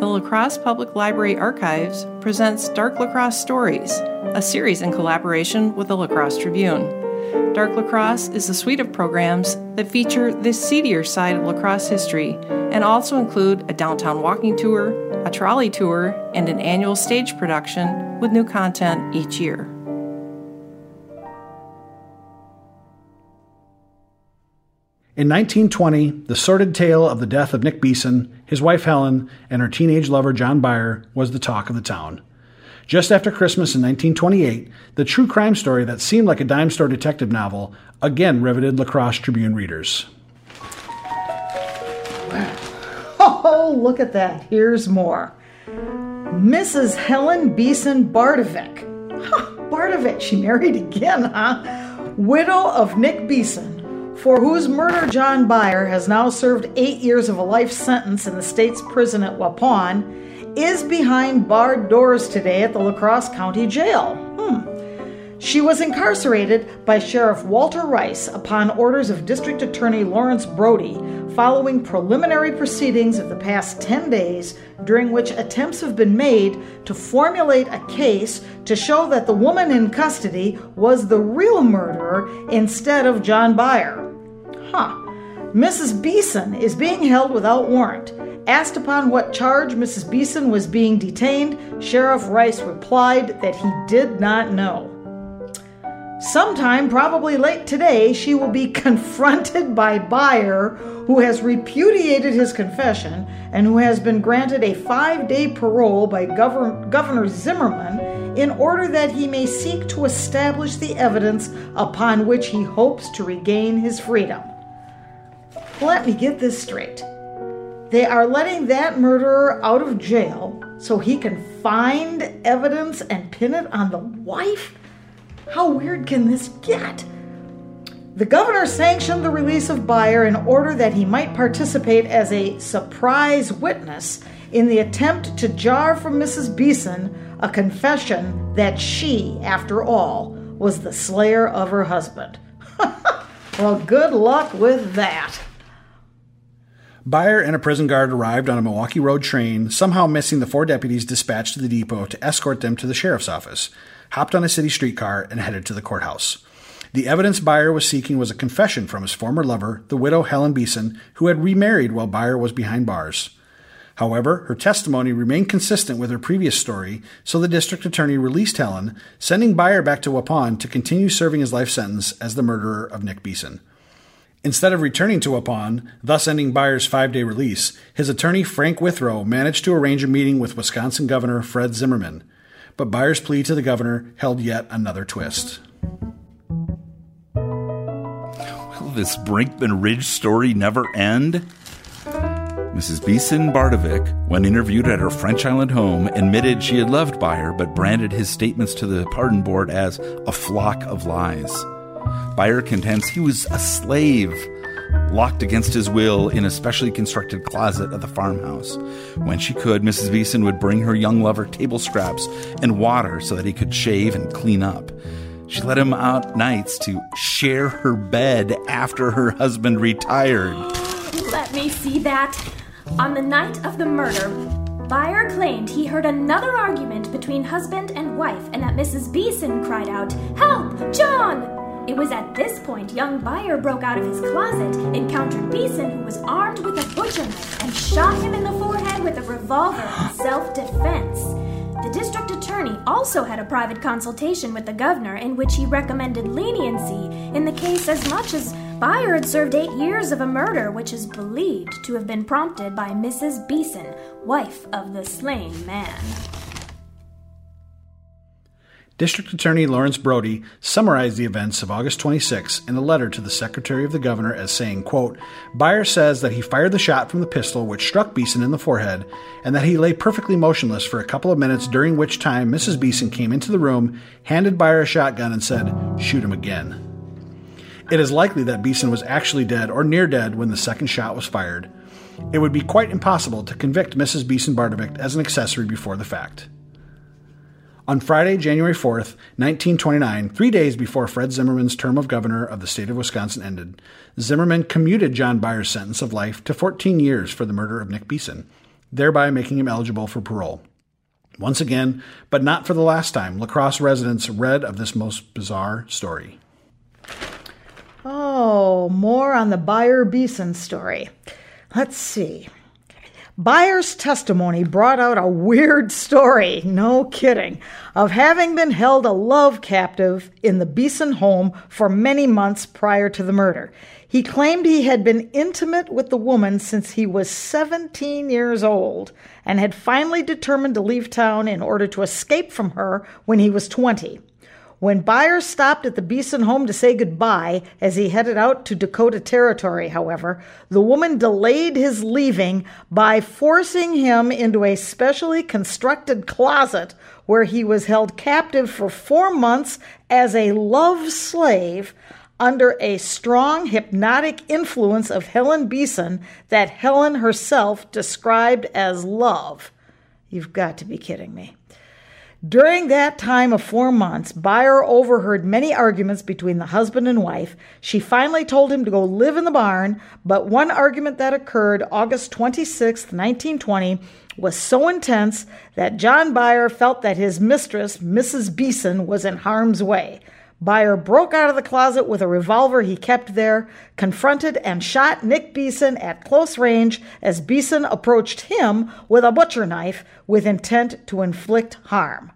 the La Crosse Public Library Archives presents Dark La Crosse Stories, a series in collaboration with the La Crosse Tribune. Dark La Crosse is a suite of programs that feature the seedier side of La Crosse history and also include a downtown walking tour, a trolley tour, and an annual stage production with new content each year. In 1920, the sordid tale of the death of Nick Beeson, his wife Helen, and her teenage lover John Byer was the talk of the town. Just after Christmas in 1928, the true crime story that seemed like a dime store detective novel again riveted La Crosse Tribune readers. Oh, look at that. Here's more. Mrs. Helen Beeson Bardovic. Huh, she married again, huh? Widow of Nick Beeson, for whose murder John Byer has now served eight years of a life sentence in the state's prison at Waupun, is behind barred doors today at the La Crosse County Jail. Hmm. She was incarcerated by Sheriff Walter Rice upon orders of District Attorney Lawrence Brody following preliminary proceedings of the past 10 days, during which attempts have been made to formulate a case to show that the woman in custody was the real murderer instead of John Byer. Huh. Mrs. Beeson is being held without warrant. Asked upon what charge Mrs. Beeson was being detained, Sheriff Rice replied that he did not know. Sometime, probably late today, she will be confronted by Byer, who has repudiated his confession and who has been granted a five day parole by Governor, Governor Zimmerman in order that he may seek to establish the evidence upon which he hopes to regain his freedom. Let me get this straight. They are letting that murderer out of jail so he can find evidence and pin it on the wife? How weird can this get? The governor sanctioned the release of Byer in order that he might participate as a surprise witness in the attempt to jar from Mrs. Beeson a confession that she, after all, was the slayer of her husband. well, good luck with that. Byer and a prison guard arrived on a Milwaukee Road train, somehow missing the four deputies dispatched to the depot to escort them to the sheriff's office, hopped on a city streetcar, and headed to the courthouse. The evidence Byer was seeking was a confession from his former lover, the widow Helen Beeson, who had remarried while Byer was behind bars. However, her testimony remained consistent with her previous story, so the district attorney released Helen, sending Byer back to Waupun to continue serving his life sentence as the murderer of Nick Beeson. Instead of returning to Waupun, thus ending Byer's five day release, his attorney Frank Withrow managed to arrange a meeting with Wisconsin Governor Fred Zimmerman. But Byer's plea to the governor held yet another twist. Will this Brinkman Ridge story never end? Mrs. Beeson Bardovic, when interviewed at her French Island home, admitted she had loved Byer but branded his statements to the pardon board as a flock of lies. Byer contends he was a slave, locked against his will in a specially constructed closet of the farmhouse. When she could, Mrs. Beeson would bring her young lover table scraps and water so that he could shave and clean up. She let him out nights to share her bed after her husband retired. Let me see that. On the night of the murder, Byer claimed he heard another argument between husband and wife and that Mrs. Beeson cried out, Help! John! It was at this point young Byer broke out of his closet, encountered Beeson, who was armed with a butcher knife, and shot him in the forehead with a revolver in self defense. The district attorney also had a private consultation with the governor in which he recommended leniency in the case as much as Byer had served eight years of a murder which is believed to have been prompted by Mrs. Beeson, wife of the slain man. District Attorney Lawrence Brody summarized the events of August 26 in a letter to the Secretary of the Governor as saying, quote, Byer says that he fired the shot from the pistol which struck Beeson in the forehead and that he lay perfectly motionless for a couple of minutes during which time Mrs. Beeson came into the room, handed Byer a shotgun and said, shoot him again. It is likely that Beeson was actually dead or near dead when the second shot was fired. It would be quite impossible to convict Mrs. Beeson Bardovic as an accessory before the fact. On Friday, January 4th, 1929, three days before Fred Zimmerman's term of governor of the state of Wisconsin ended, Zimmerman commuted John Byer's sentence of life to 14 years for the murder of Nick Beeson. thereby making him eligible for parole. Once again, but not for the last time, La Crosse residents read of this most bizarre story. Oh, more on the Byar Beeson story. Let's see. Byar's testimony brought out a weird story, no kidding, of having been held a love captive in the Beeson home for many months prior to the murder. He claimed he had been intimate with the woman since he was 17 years old and had finally determined to leave town in order to escape from her when he was 20. When Byar stopped at the Beeson home to say goodbye as he headed out to Dakota Territory, however, the woman delayed his leaving by forcing him into a specially constructed closet where he was held captive for four months as a love slave under a strong hypnotic influence of Helen Beeson that Helen herself described as love. You've got to be kidding me. During that time of four months, Byar overheard many arguments between the husband and wife. She finally told him to go live in the barn, but one argument that occurred August 26, 1920, was so intense that John Byar felt that his mistress, Mrs. Beeson, was in harm's way. Byar broke out of the closet with a revolver he kept there, confronted and shot Nick Beeson at close range as Beeson approached him with a butcher knife with intent to inflict harm.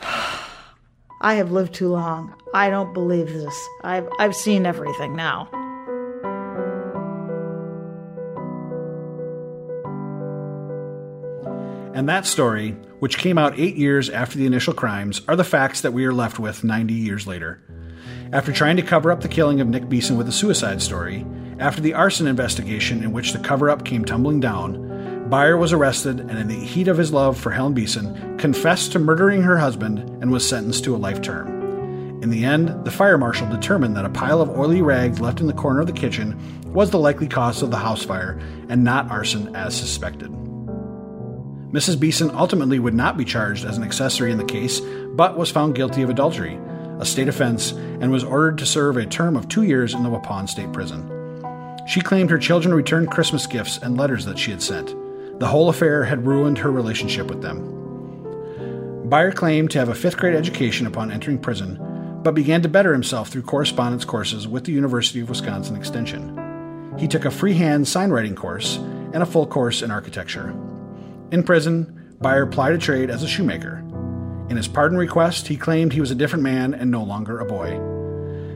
I have lived too long. I don't believe this. I've, I've seen everything now. And that story, which came out eight years after the initial crimes, are the facts that we are left with 90 years later. After trying to cover up the killing of Nick Beeson with a suicide story, after the arson investigation in which the cover up came tumbling down, Byar was arrested and, in the heat of his love for Helen Beeson, confessed to murdering her husband and was sentenced to a life term. In the end, the fire marshal determined that a pile of oily rags left in the corner of the kitchen was the likely cause of the house fire and not arson as suspected. Mrs. Beeson ultimately would not be charged as an accessory in the case, but was found guilty of adultery, a state offense, and was ordered to serve a term of two years in the Waupun State Prison. She claimed her children returned Christmas gifts and letters that she had sent. The whole affair had ruined her relationship with them. Byar claimed to have a fifth grade education upon entering prison, but began to better himself through correspondence courses with the University of Wisconsin Extension. He took a freehand signwriting course and a full course in architecture. In prison, Byar plied a trade as a shoemaker. In his pardon request, he claimed he was a different man and no longer a boy.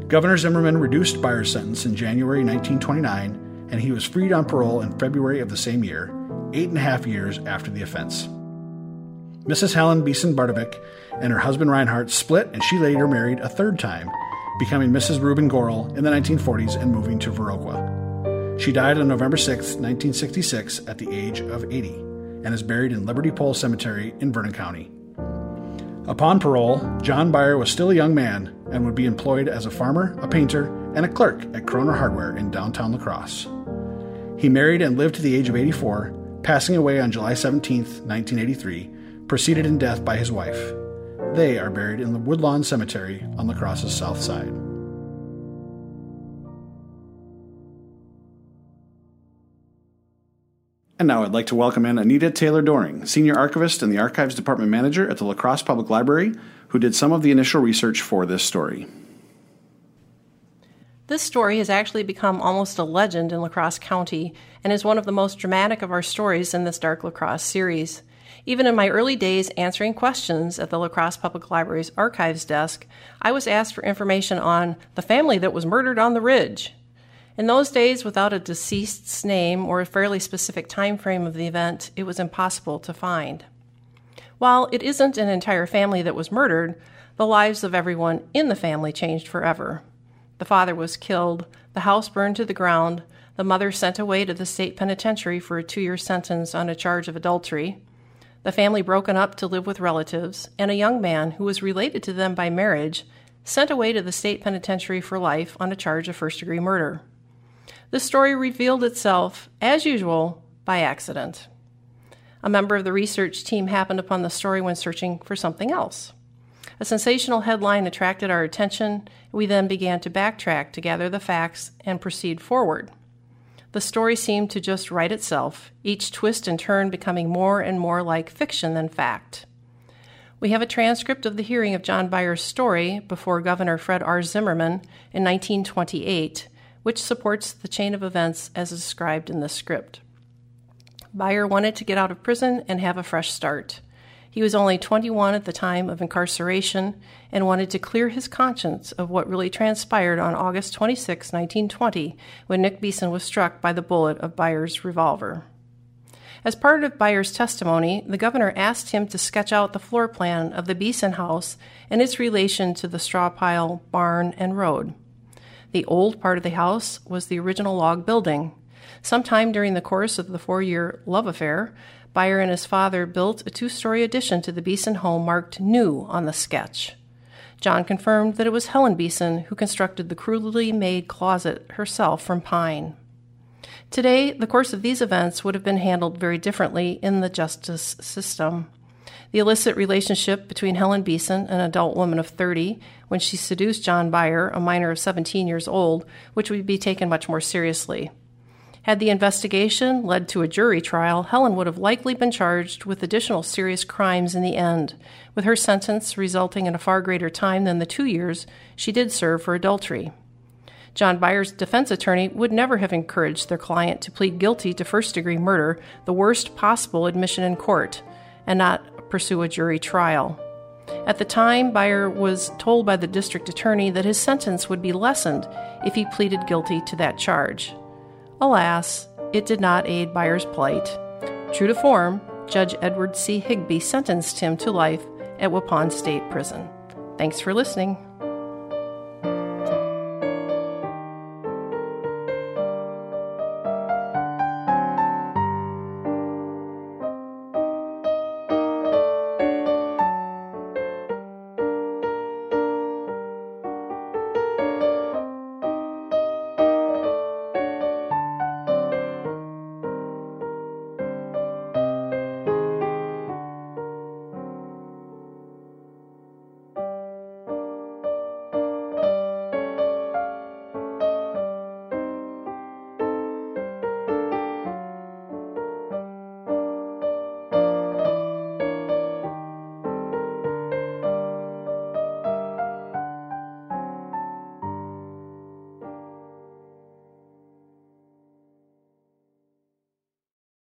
Governor Zimmerman reduced Byar's sentence in January 1929, and he was freed on parole in February of the same year, eight and a half years after the offense. Mrs. Helen Beeson Bardovic and her husband Reinhardt split, and she later married a third time, becoming Mrs. Reuben Gorel in the 1940s and moving to Viroqua. She died on November 6, 1966, at the age of 80 and is buried in Liberty Pole Cemetery in Vernon County. Upon parole, John Byer was still a young man and would be employed as a farmer, a painter, and a clerk at Kroner Hardware in downtown La Crosse. He married and lived to the age of 84, passing away on July 17, 1983, preceded in death by his wife. They are buried in the Woodlawn Cemetery on La Crosse's south side. And now I'd like to welcome in Anita Taylor Doering, Senior Archivist and the Archives Department Manager at the La Crosse Public Library, who did some of the initial research for this story. This story has actually become almost a legend in La Crosse County and is one of the most dramatic of our stories in this Dark La Crosse series. Even in my early days answering questions at the La Crosse Public Library's archives desk, I was asked for information on the family that was murdered on the ridge. In those days, without a deceased's name or a fairly specific time frame of the event, it was impossible to find. While it isn't an entire family that was murdered, the lives of everyone in the family changed forever. The father was killed, the house burned to the ground, the mother sent away to the state penitentiary for a two year sentence on a charge of adultery, the family broken up to live with relatives, and a young man who was related to them by marriage sent away to the state penitentiary for life on a charge of first degree murder the story revealed itself, as usual, by accident. A member of the research team happened upon the story when searching for something else. A sensational headline attracted our attention. We then began to backtrack to gather the facts and proceed forward. The story seemed to just write itself, each twist and turn becoming more and more like fiction than fact. We have a transcript of the hearing of John Byer's story before Governor Fred R. Zimmerman in 1928, which supports the chain of events as described in the script. Byer wanted to get out of prison and have a fresh start. He was only 21 at the time of incarceration and wanted to clear his conscience of what really transpired on August 26, 1920, when Nick Beeson was struck by the bullet of Byer's revolver. As part of Byer's testimony, the governor asked him to sketch out the floor plan of the Beeson house and its relation to the straw pile, barn, and road. The old part of the house was the original log building. Sometime during the course of the four year love affair, Byer and his father built a two story addition to the Beeson home marked new on the sketch. John confirmed that it was Helen Beeson who constructed the crudely made closet herself from pine. Today, the course of these events would have been handled very differently in the justice system. The illicit relationship between Helen Beeson, an adult woman of 30, when she seduced John Byer, a minor of 17 years old, which would be taken much more seriously. Had the investigation led to a jury trial, Helen would have likely been charged with additional serious crimes in the end, with her sentence resulting in a far greater time than the two years she did serve for adultery. John Byer's defense attorney would never have encouraged their client to plead guilty to first degree murder, the worst possible admission in court, and not pursue a jury trial. At the time, Byer was told by the district attorney that his sentence would be lessened if he pleaded guilty to that charge. Alas, it did not aid Byer's plight. True to form, Judge Edward C. Higbee sentenced him to life at Waupun State Prison. Thanks for listening.